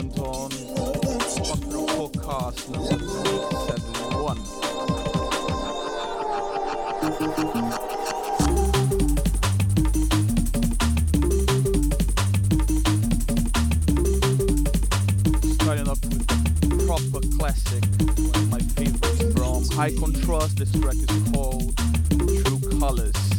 happened on Podcast number 371. High Contrast. This track is called True Colors.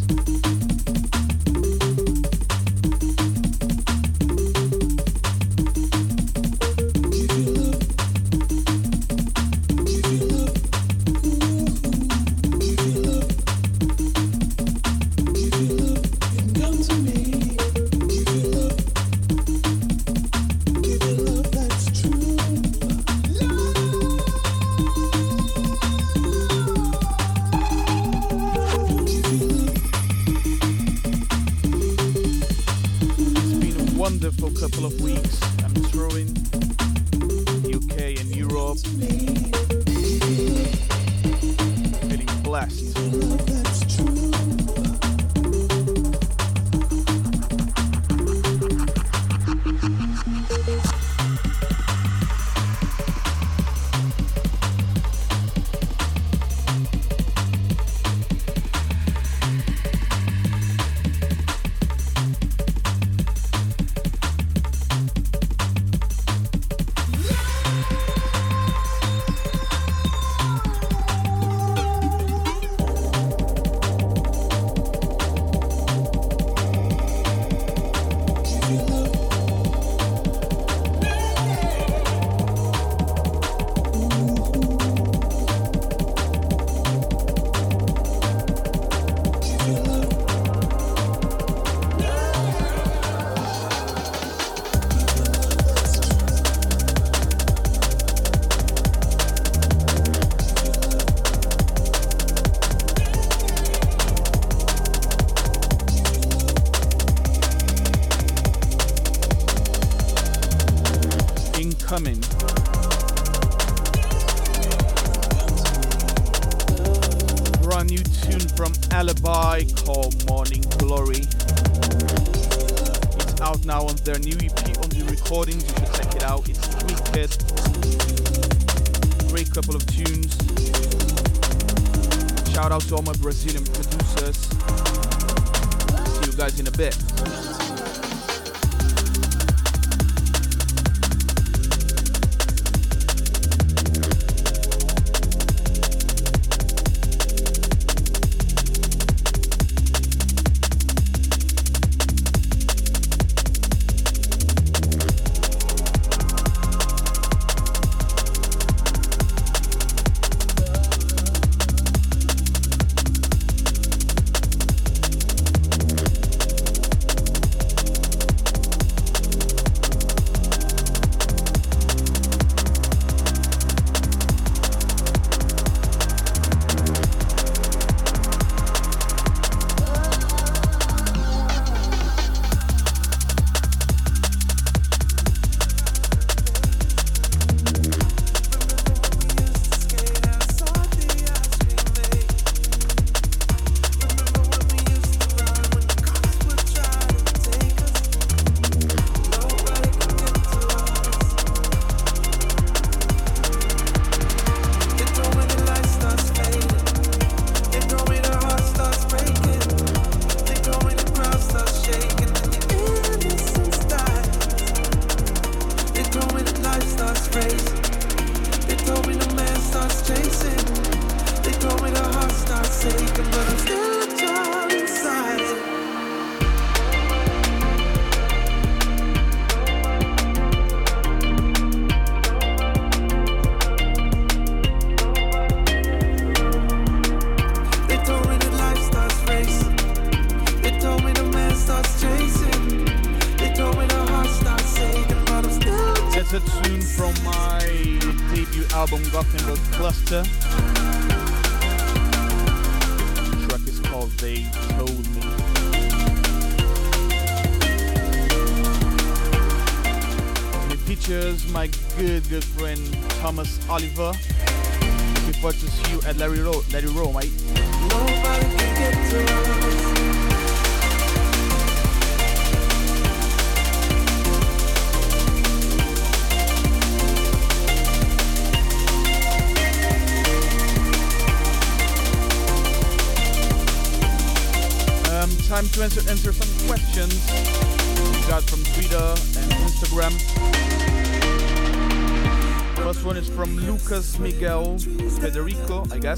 He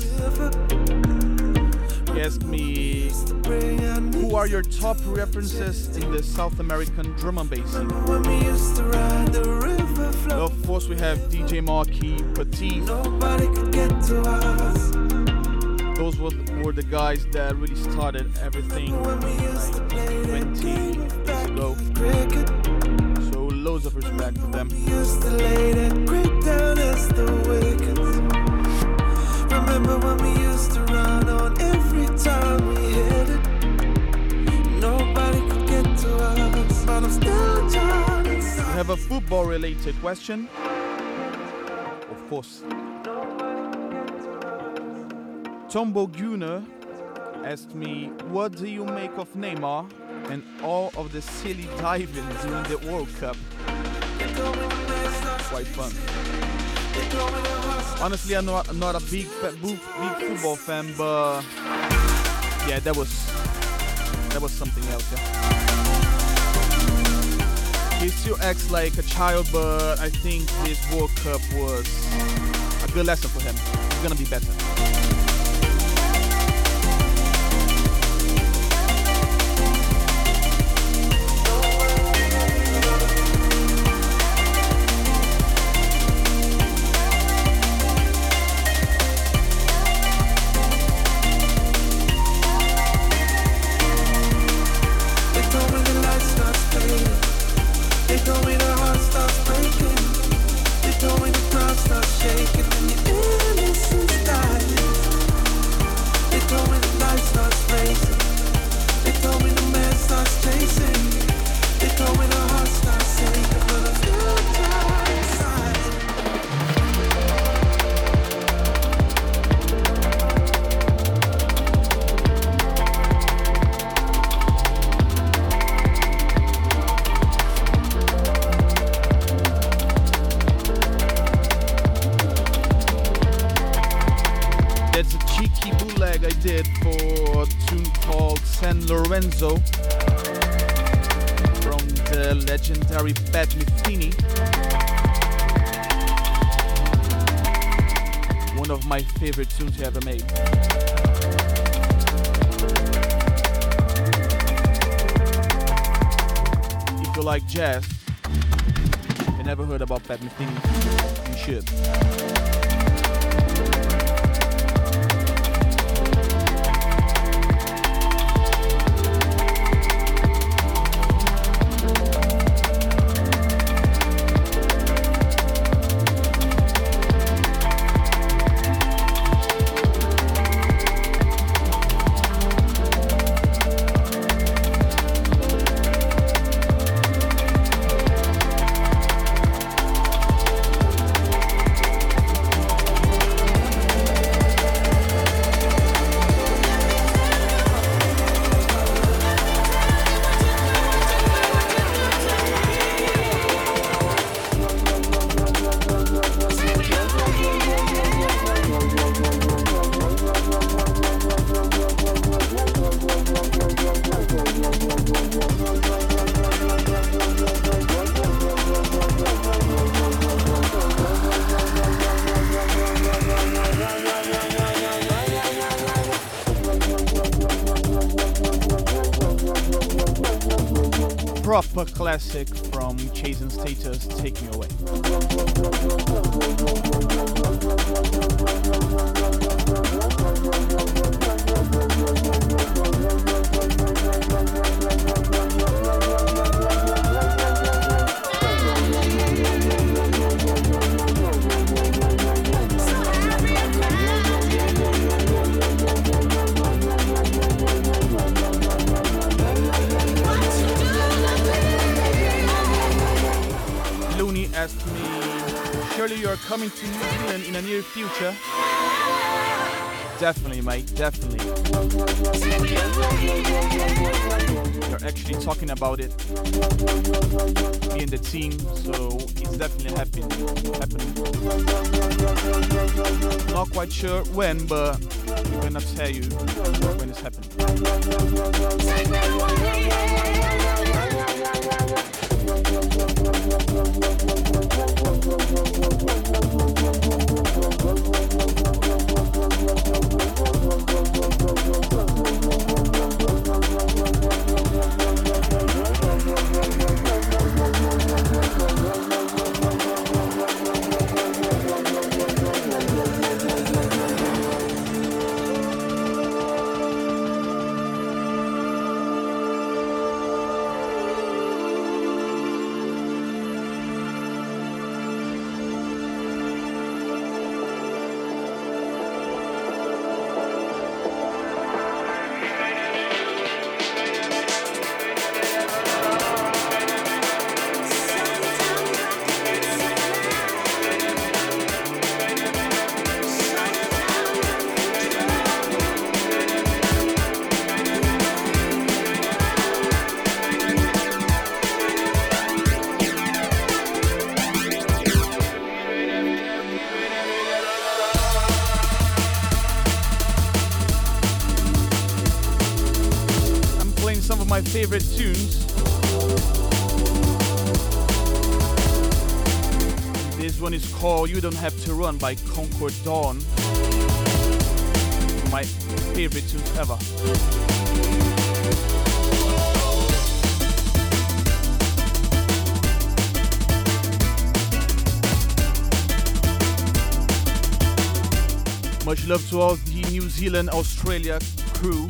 asked me, who are your top references in the South American drum and bass scene? Well, of course, we have DJ Marky, Patife. Those were, were the guys that really started everything like 20 years ago. So loads of respect for them. Remember when we used to run on every time we hit it? Nobody could get to us, but I'm still. I have a football related question. Of course. Tombo Gunner asked me, What do you make of Neymar and all of the silly diving during the World Cup? Quite fun. Honestly, I'm not, not a big, big football fan, but yeah, that was that was something else. Yeah. He still acts like a child, but I think this World Cup was a good lesson for him. He's gonna be better. favorite tunes you ever made? If you like jazz, you never heard about Pat Metheny, you should. Classic from Chasing Status, Take Me Away. Coming to New Zealand in the near future? Definitely, mate, definitely. We're actually talking about it, me and the team, so it's definitely happening. happening. not quite sure when, but we're gonna tell you when it's happening. Tunes. This one is called You Don't Have to Run by Concord Dawn. My favorite tunes ever. Much love to all the New Zealand, Australia crew.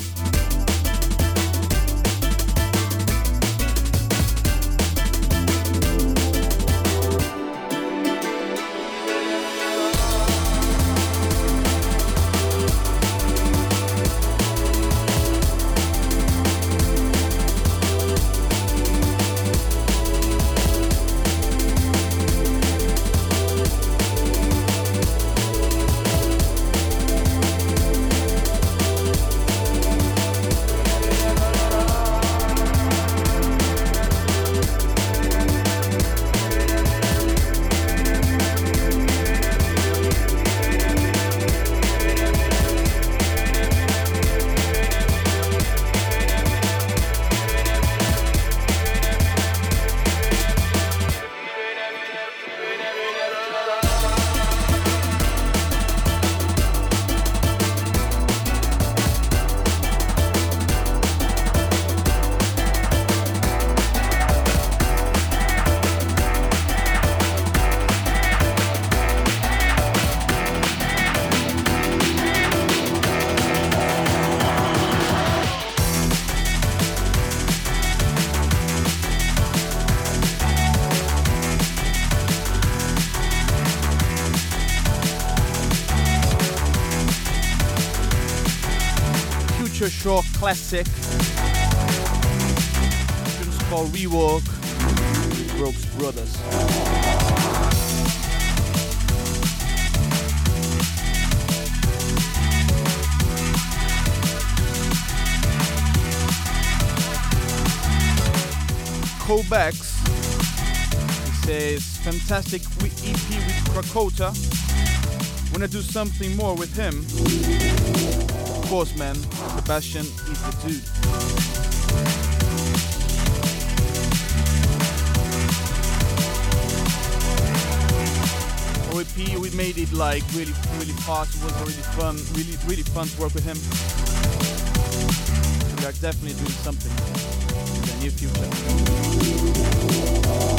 Classic. It's called Rework. Brooks Brothers. Kobex says fantastic EP with Krakota. Wanna do something more with him? Course, man. Sebastian is the dude. OAP, we made it like really, really fast. It was really fun, really, really fun to work with him. We are definitely doing something in the near future.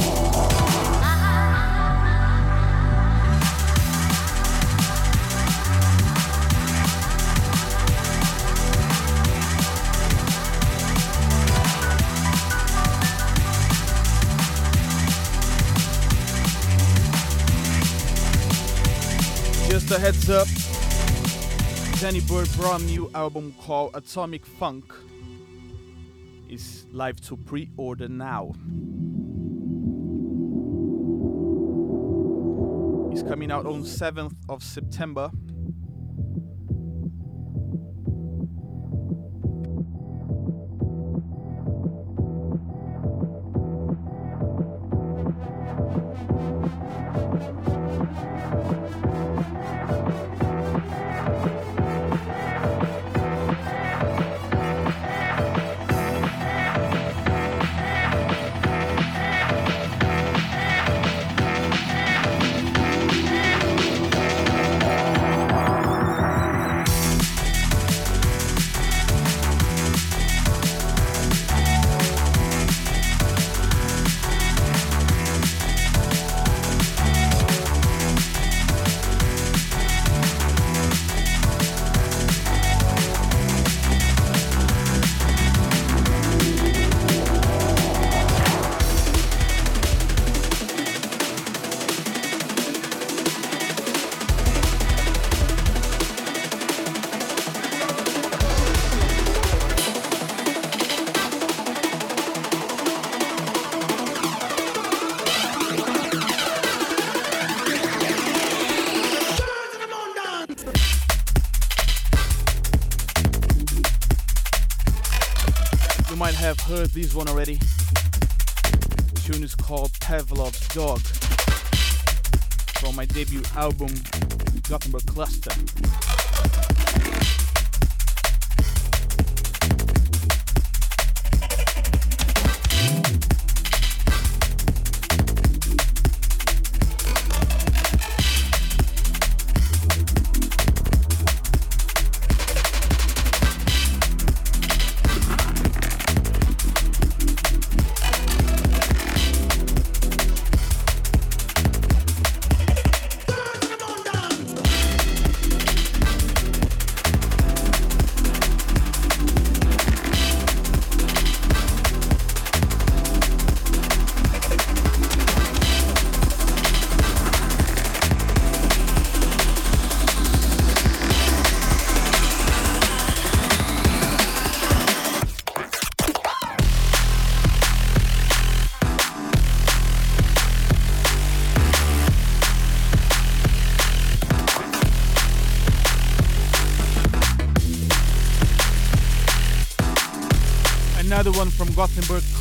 A heads up, Danny Byrd brand new album called Atomic Funk is live to pre-order now. It's coming out on 7th of September. This one already. The tune is called Pavlov's Dog from my debut album Gothenburg Cluster.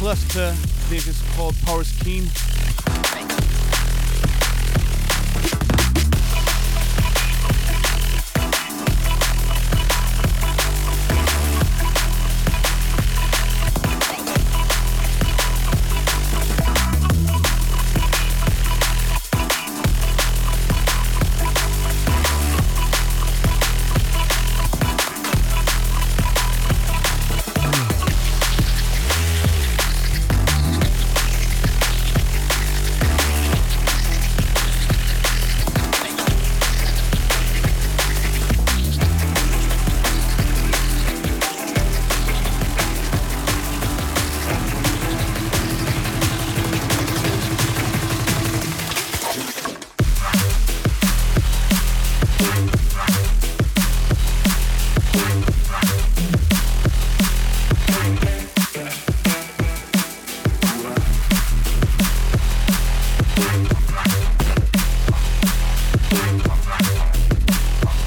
Cluster. This is called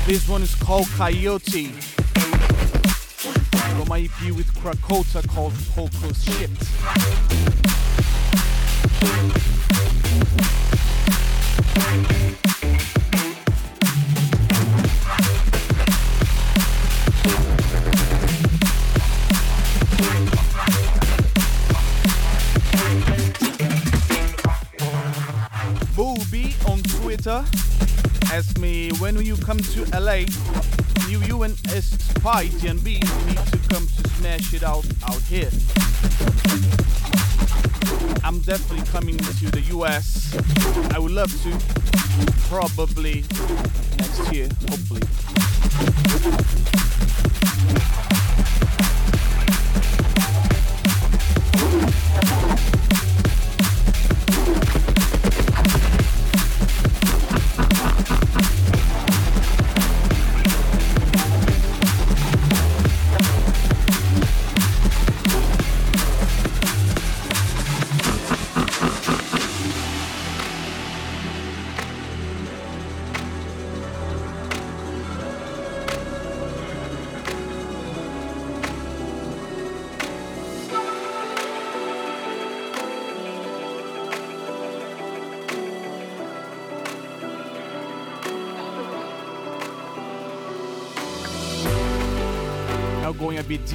Power is called Coyote. From my EP with Krakota called Polko Shit. When you come to LA you, you and Spy TNB need to come to smash it out out here. I'm definitely coming to the US. I would love to. Probably next year, hopefully.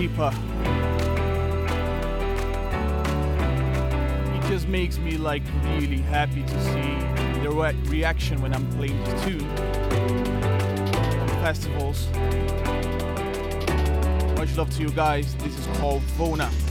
Deeper. It just makes me like really happy to see the re- reaction when I'm playing the tune festivals. Much love to you guys. This is called Vona.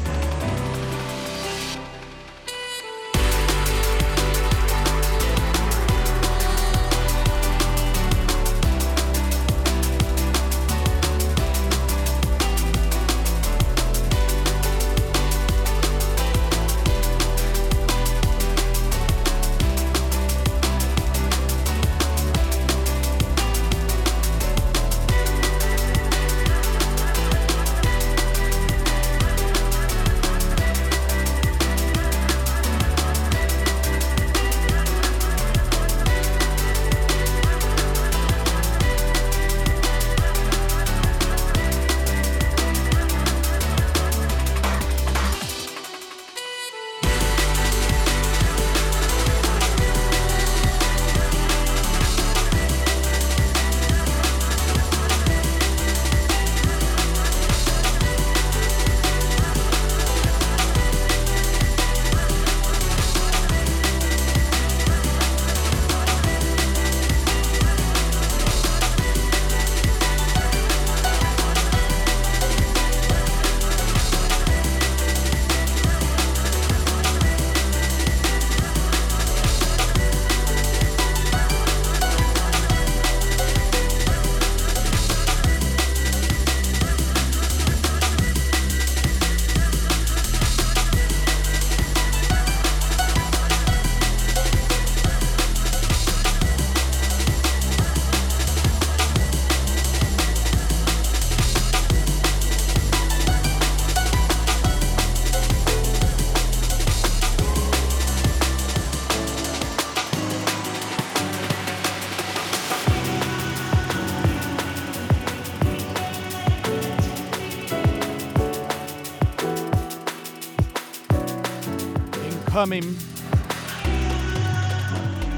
Forthcoming.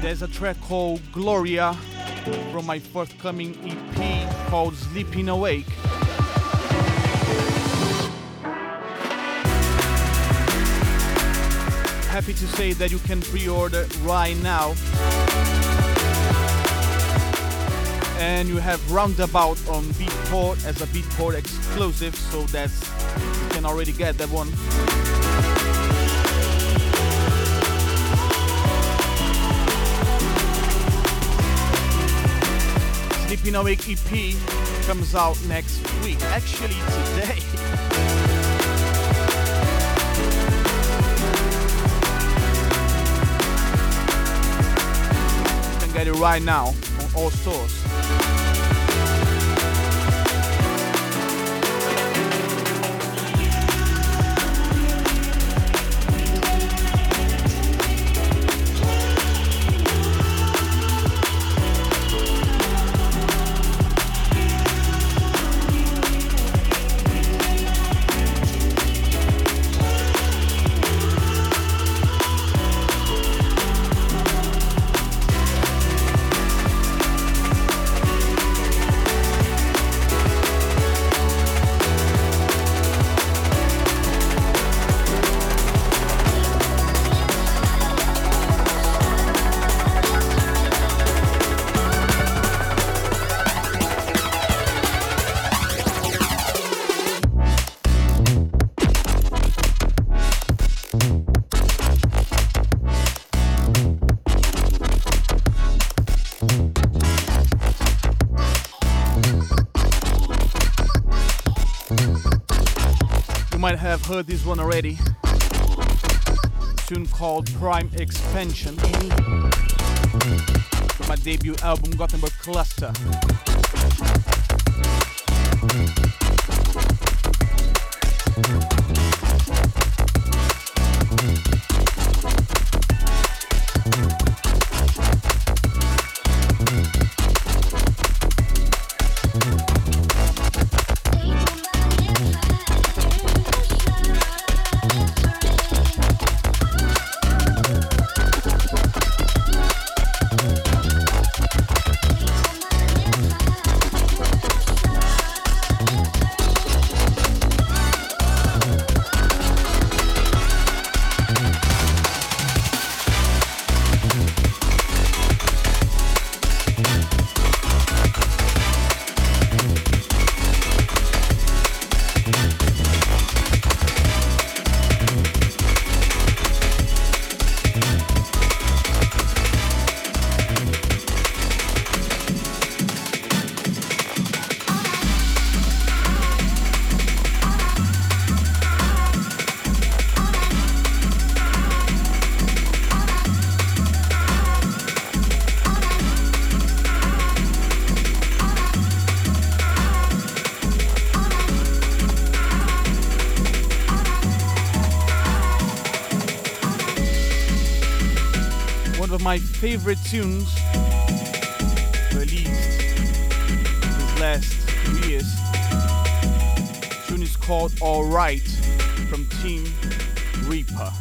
There's a track called Gloria from my forthcoming EP called Sleeping Awake. Happy to say that you can pre-order right now. And you have Roundabout on Beatport as a Beatport exclusive, so that's you can already get that one. Sleeping Awake EP comes out next week, actually today. you can get it right now on all stores. Have heard this one already. Tune called Prime Expansion. From my debut album Gothenburg Cluster. Favorite tunes released these last two years. The tune is called Alright from Team Reaper.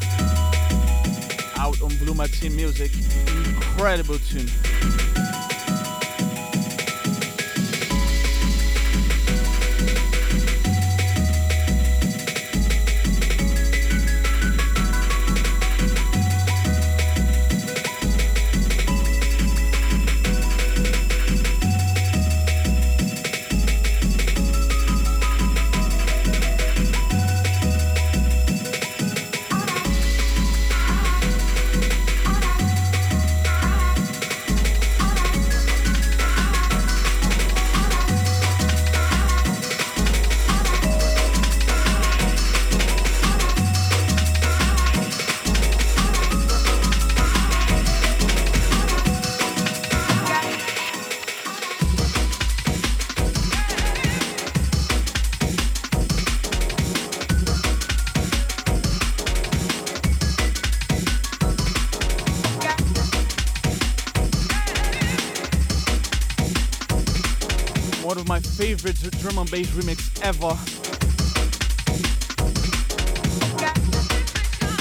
Out on Blue Team Music. Incredible tune. Favorite drum and bass remix ever.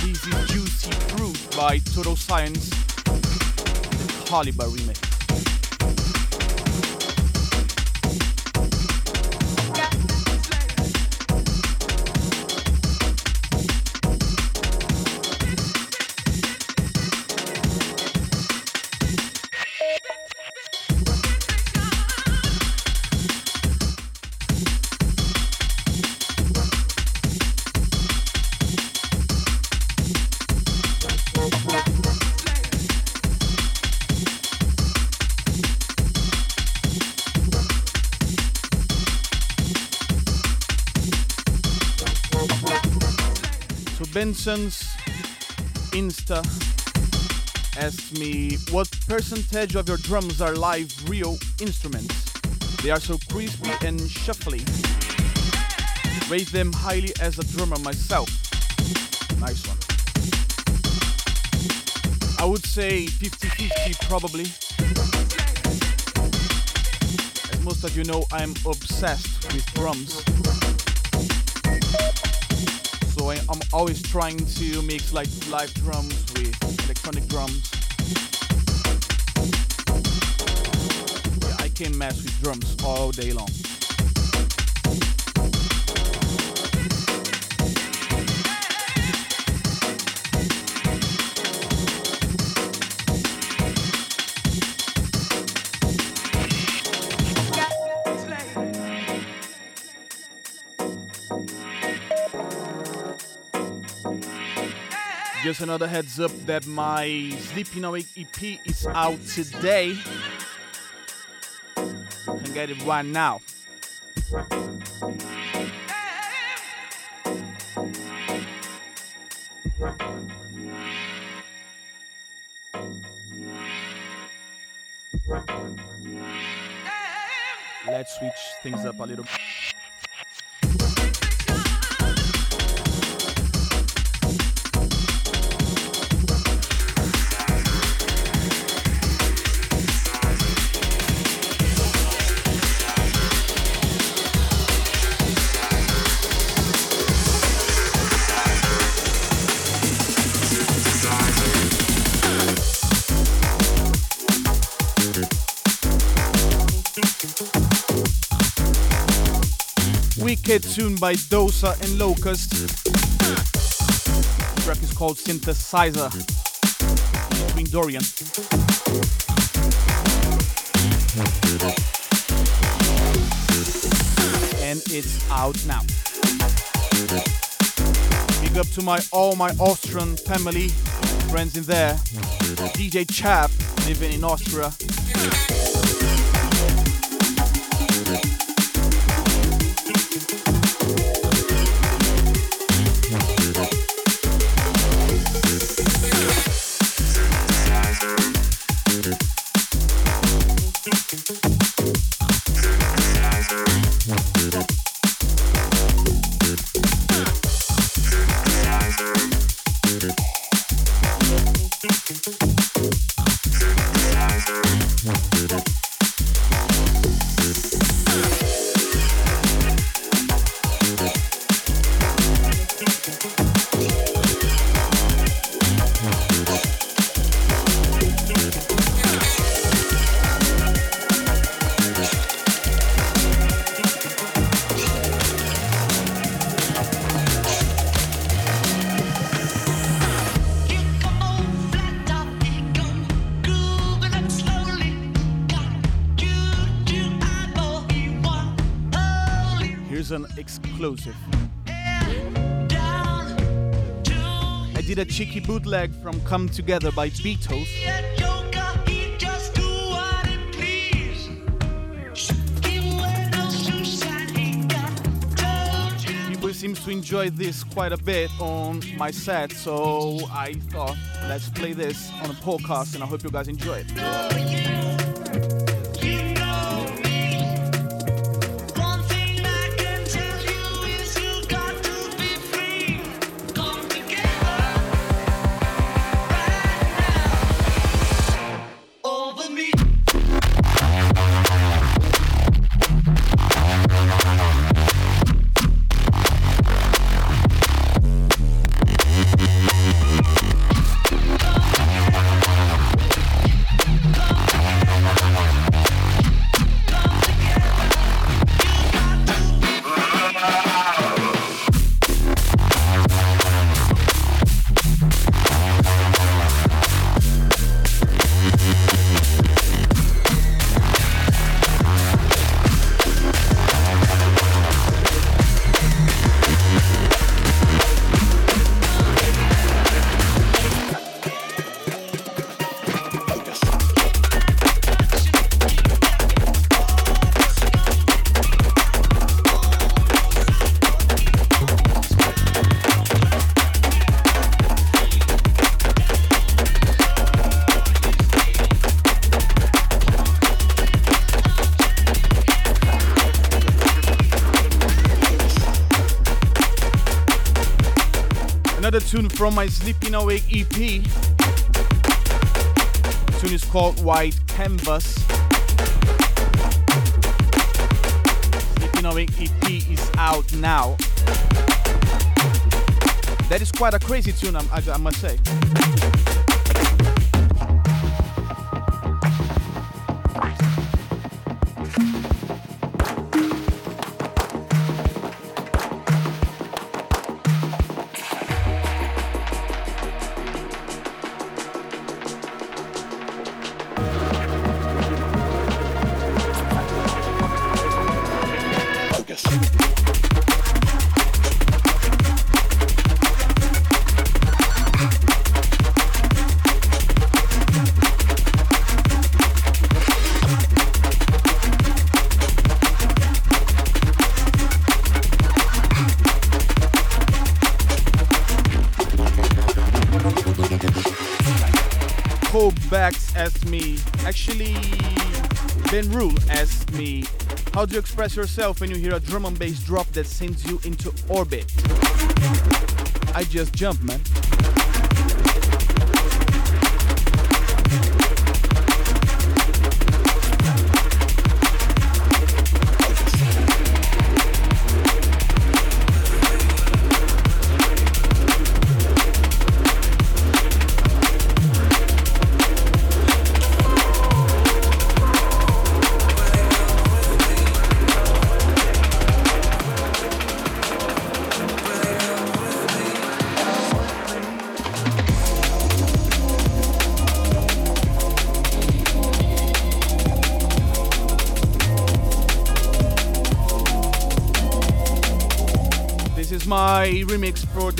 This is Juicy Fruit by Total Science, the Calibre remix. Benson's Insta asked me what percentage of your drums are live real instruments. They are so crispy and shuffly. Rate them highly as a drummer myself. Nice one. I would say 50-50 probably. As most of you know, I'm obsessed with drums so I, am always trying to mix like live drums with electronic drums. Yeah, I can mess with drums all day long. Just another heads up that my Sleeping Awake EP is out today. You can get it right now. Let's switch things up a little bit. Wicked tune by Dossa and Locuzzed. The track is called Synthesizer, featuring Dorian. And it's out now. Big up to my all my Austrian family, friends in there. DJ Chap living in Austria. Exclusive. I did a cheeky bootleg from Come Together by Beatles. People seem to enjoy this quite a bit on my set, so I thought let's play this on a podcast and I hope you guys enjoy it. Another tune from my Sleeping Awake EP. The tune is called White Canvas. Sleeping Awake EP is out now. That is quite a crazy tune, I, I, I must say. How do you express yourself when you hear a drum and bass drop that sends you into orbit? I just jump, man.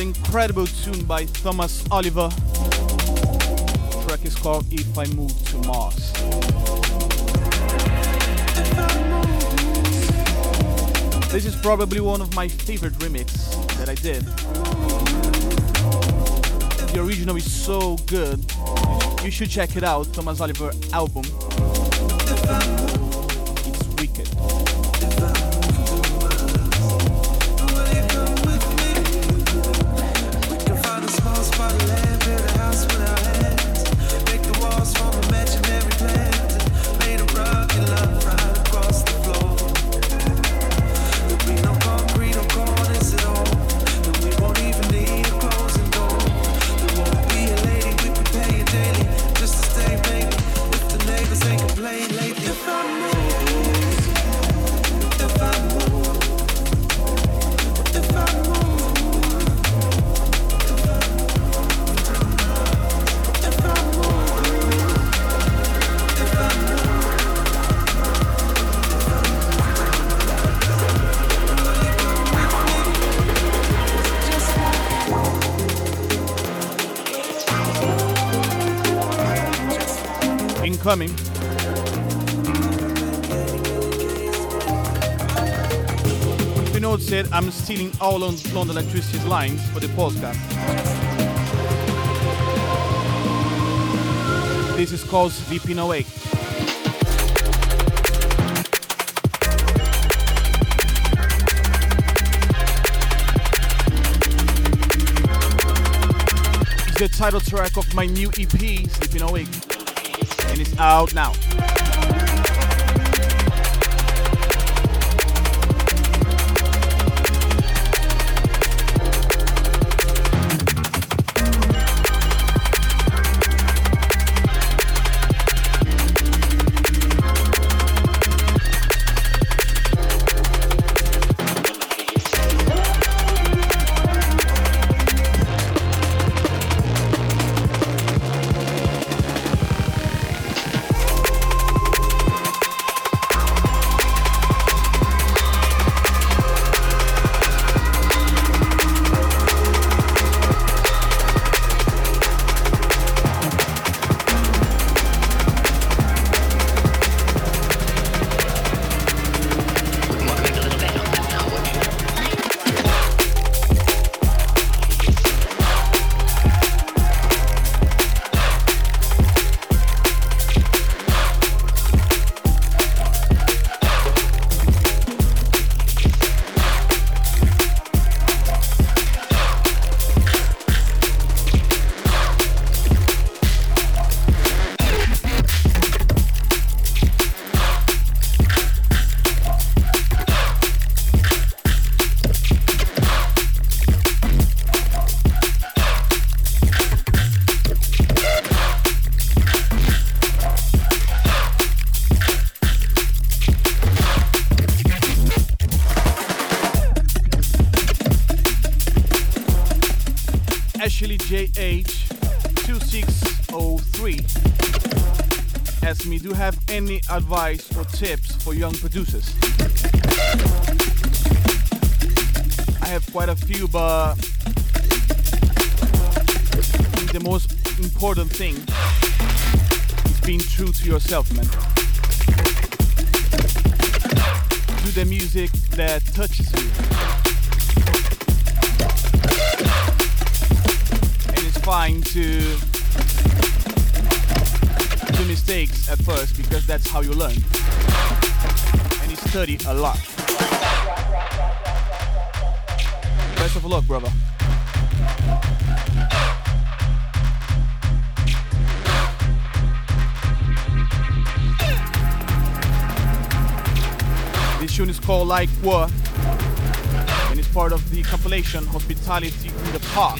Incredible tune by Thomas Oliver. The track is called If I Move to Mars. This is probably one of my favorite remix that I did. The original is so good. You should check it out, Thomas Oliver album. Stealing all on London Elektricity lines for the podcast. This is called Sleeping Awake. It's the title track of my new EP, Sleeping Awake and it's out now. Thing is being true to yourself, man. Do the music that touches you. And it's fine to do mistakes at first because that's how you learn. And you study a lot. Best of luck, brother. Tune is called Like What and it's part of the compilation Hospitality in the Park.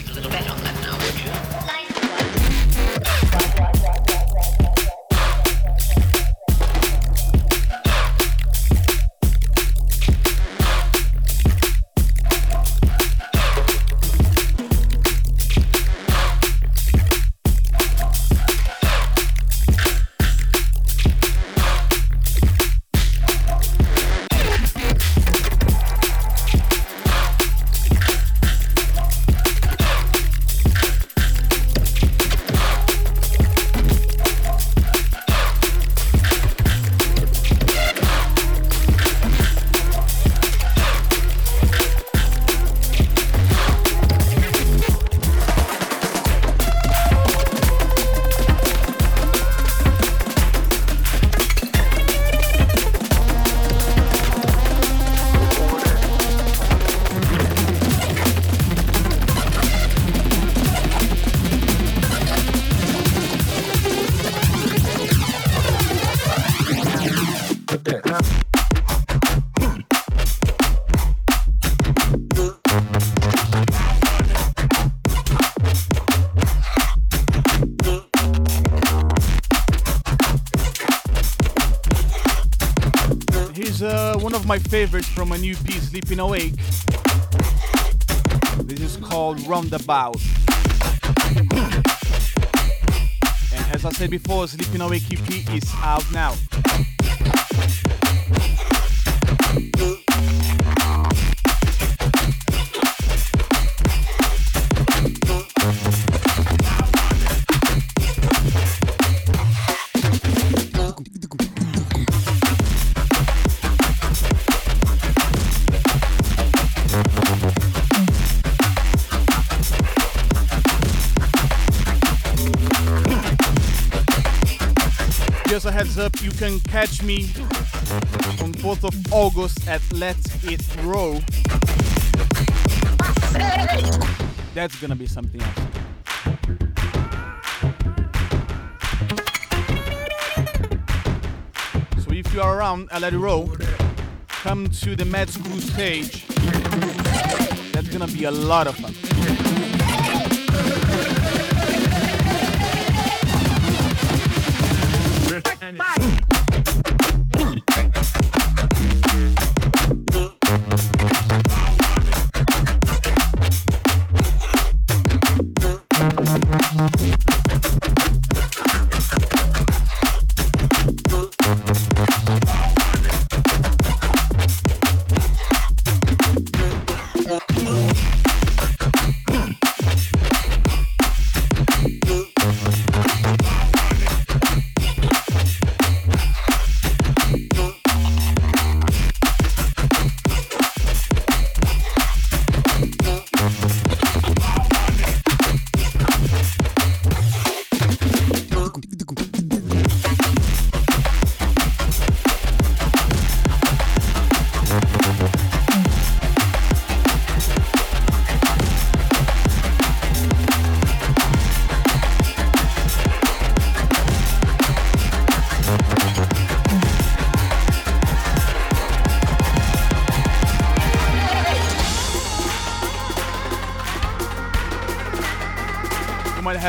My favorites from a new piece, Sleeping Awake. This is called Roundabout. and as I said before, Sleeping Awake EP is out now. Up, you can catch me on 4th of August at Let It Roll. That's gonna be something else. So if you are around at Let It Roll, come to the Med School stage. That's gonna be a lot of fun.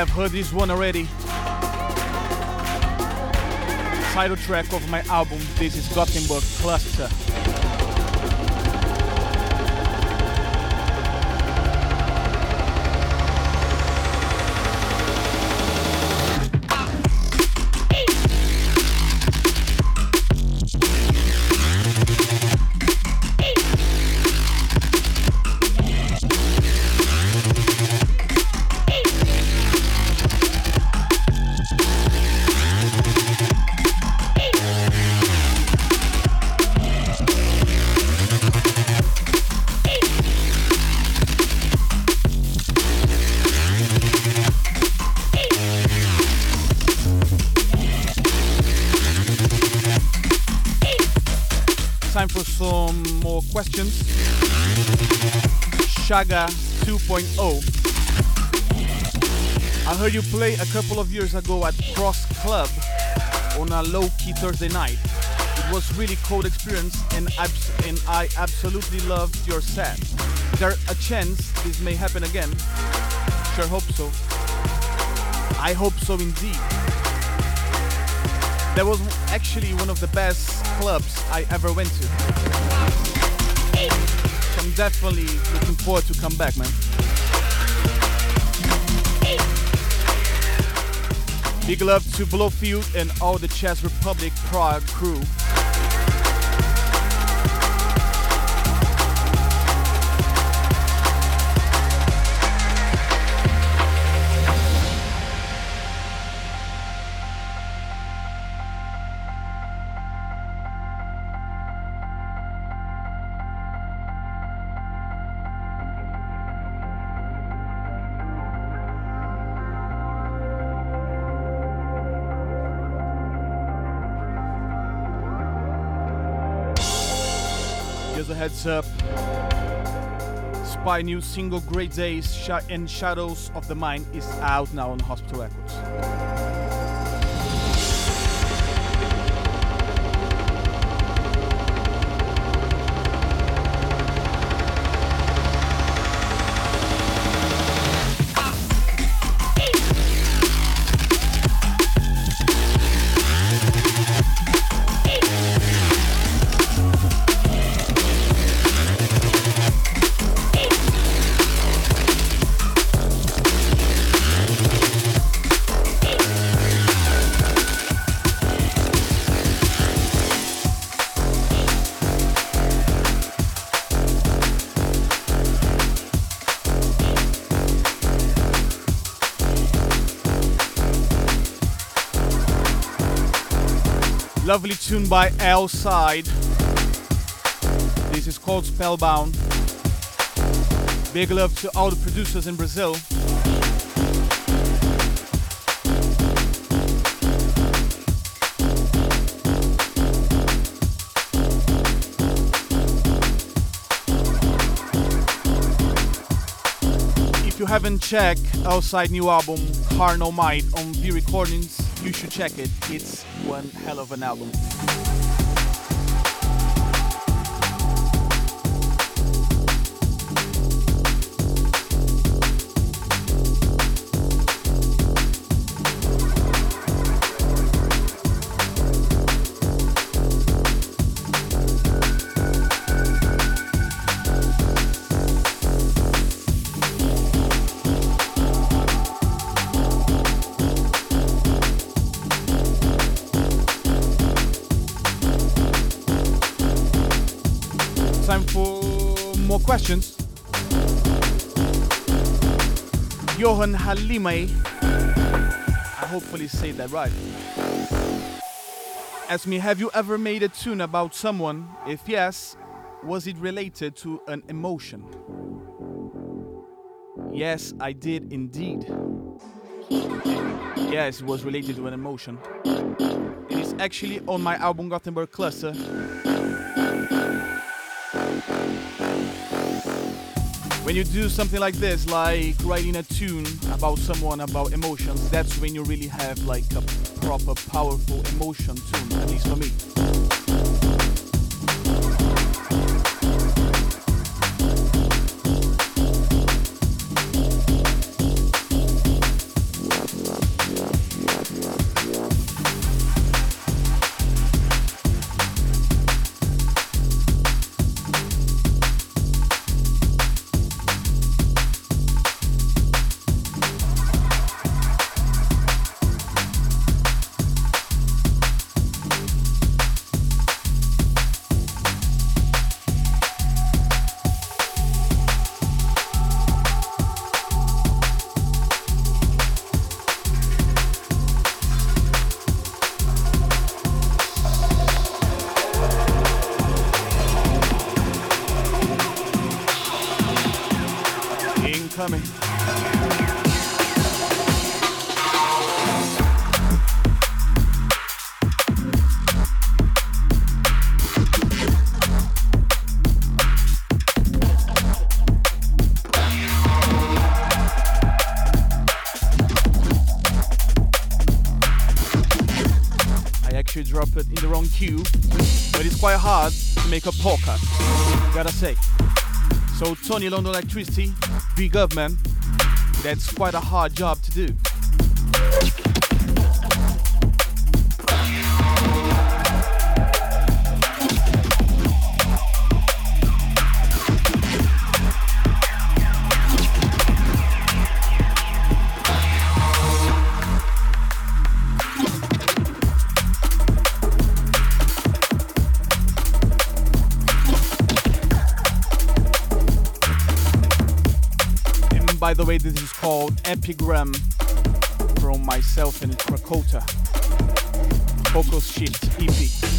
Have heard this one already. Title track of my album, this is Gothenburg Cluster. Shaga 2.0. I heard you play a couple of years ago at Cross Club on a low-key Thursday night. It was really cool experience and, abs- and I absolutely loved your set. Is there a chance this may happen again? Sure hope so. I hope so indeed. That was actually one of the best clubs I ever went to. Definitely looking forward to come back, man. Big love to Blowfield and all the Czech Republic Prague crew. Heads up. Spy new single Great Days and Shadows of the Mind is out now on Hospital Records. Lovely tune by L Side. This is called Spellbound. Big love to all the producers in Brazil. If you haven't checked L-Side new album Carnal Might on V Recordings, you should check it. It's one hell of an album. Johan Halime. I hopefully say that right. Ask me, have you ever made a tune about someone? If yes, was it related to an emotion? Yes, I did indeed. Yes, it was related to an emotion. It is actually on my album Gothenburg Cluster. When you do something like this, like writing a tune about someone, about emotions, that's when you really have like a proper, powerful emotion tune, at least for me. Tony London Elektricity, big up man, that's quite a hard job to do. This is called Epigram from myself and Krakota. Focus Shift EP.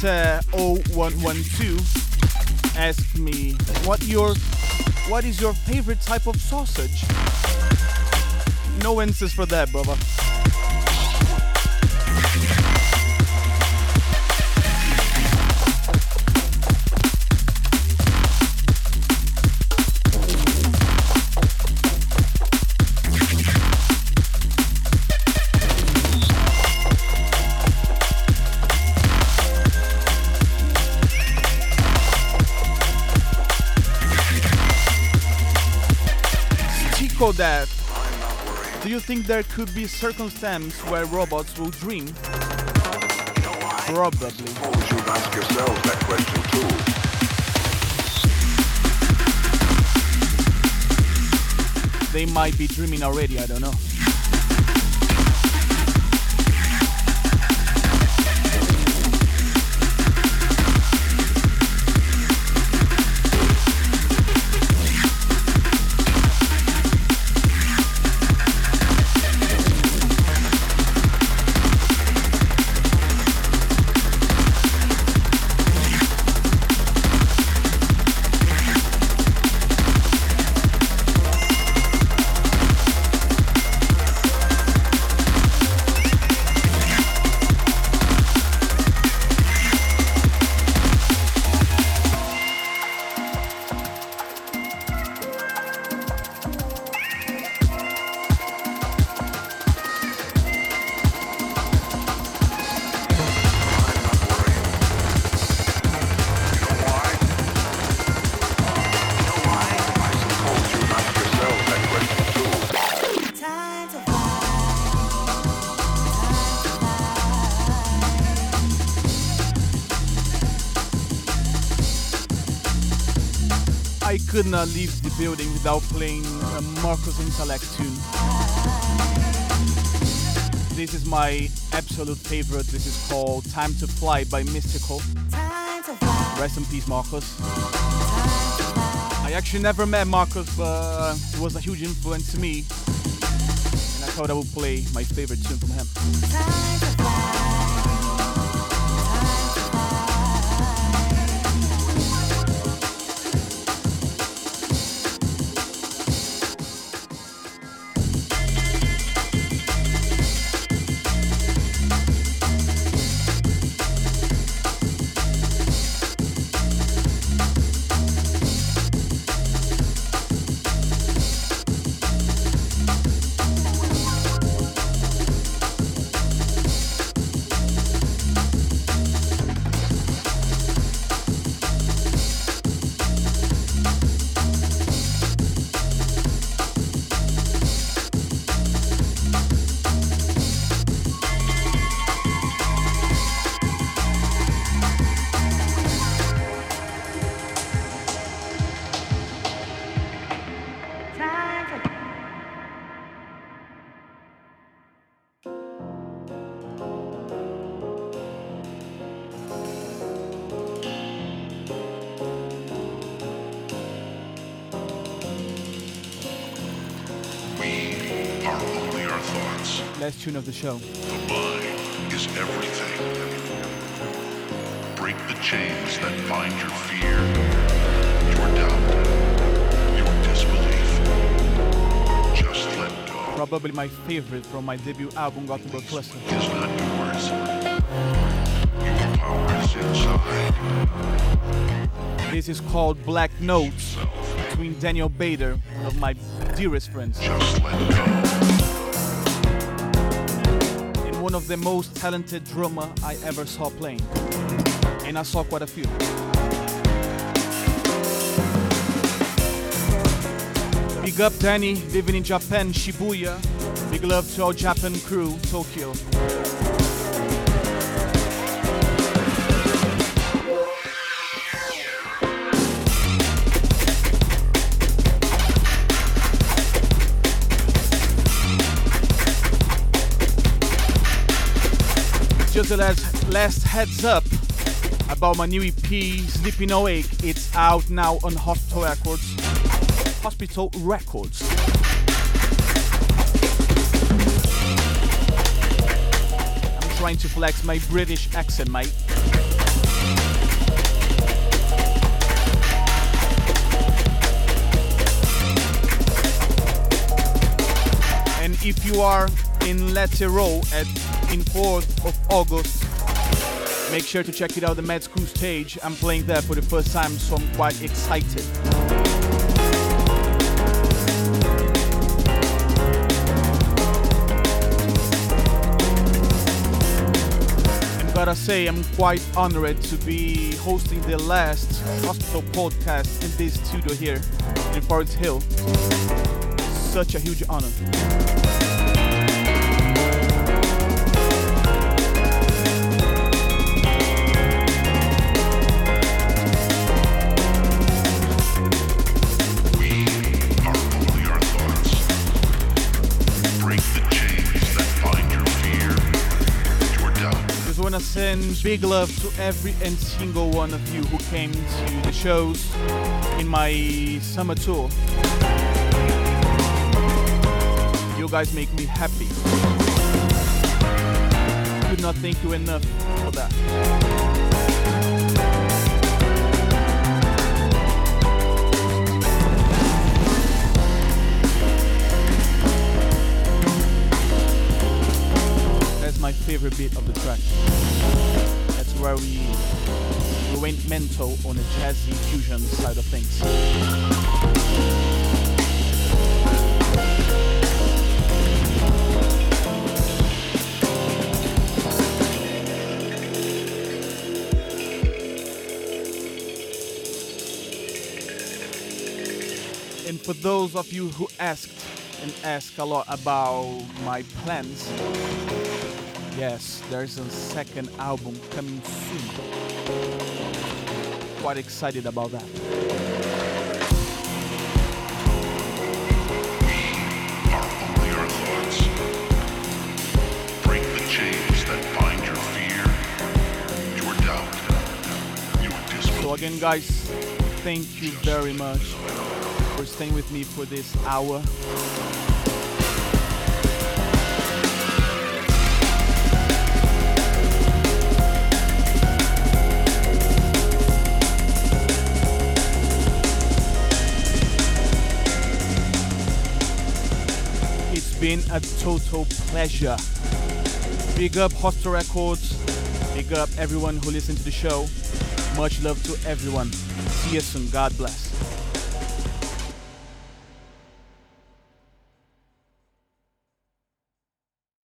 Alistair 0112 asked me what your what is your favorite type of sausage? No answers for that, brother. That, do you think there could be circumstance where robots will dream? Probably. You ask yourself that question too. They might be dreaming already, I don't know. Could not leave the building without playing a Marcus Intalex tune. This is my absolute favorite. This is called Time to Fly by Mystical. Rest in peace, Marcus. I actually never met Marcus, but he was a huge influence to me. And I thought I would play my favorite tune from him. Tune of the show. The mind is everything. Break the chains that bind your fear, your doubt, your disbelief. Just let go. Probably my favorite from my debut album, Gothenburg Cluster. Is not yours. Your power is inside. This is called Black Notes between Daniel Bader, one of my dearest friends, one of the most talented drummer I ever saw playing. And I saw quite a few. Big up Danny, living in Japan, Shibuya. Big love to our Japan crew, Tokyo. Just the last, last heads up about my new EP, Sleeping Awake. It's out now on Hospital Records. Hospital Records. I'm trying to flex my British accent, mate. And if you are in Let It Roll at in 4th of August, make sure to check it out the Med School stage. I'm playing there for the first time, so I'm quite excited. And gotta say, I'm quite honored to be hosting the last hospital podcast in this studio here in Forest Hill. Such a huge honor. Big love to every and single one of you who came to the shows in my summer tour. You guys make me happy. Could not thank you enough for that. My favorite bit of the track. That's where we, we went mental on the jazzy fusion side of things. And for those of you who asked and ask a lot about my plans, yes, there's a second album coming soon. Quite excited about that. are only our thoughts. Break the chains that bind your fear, your doubt, your So again, guys, thank you very much for staying with me for this hour. Been a total pleasure. Big up Hospital Records. Big up everyone who listened to the show. Much love to everyone. See you soon. God bless.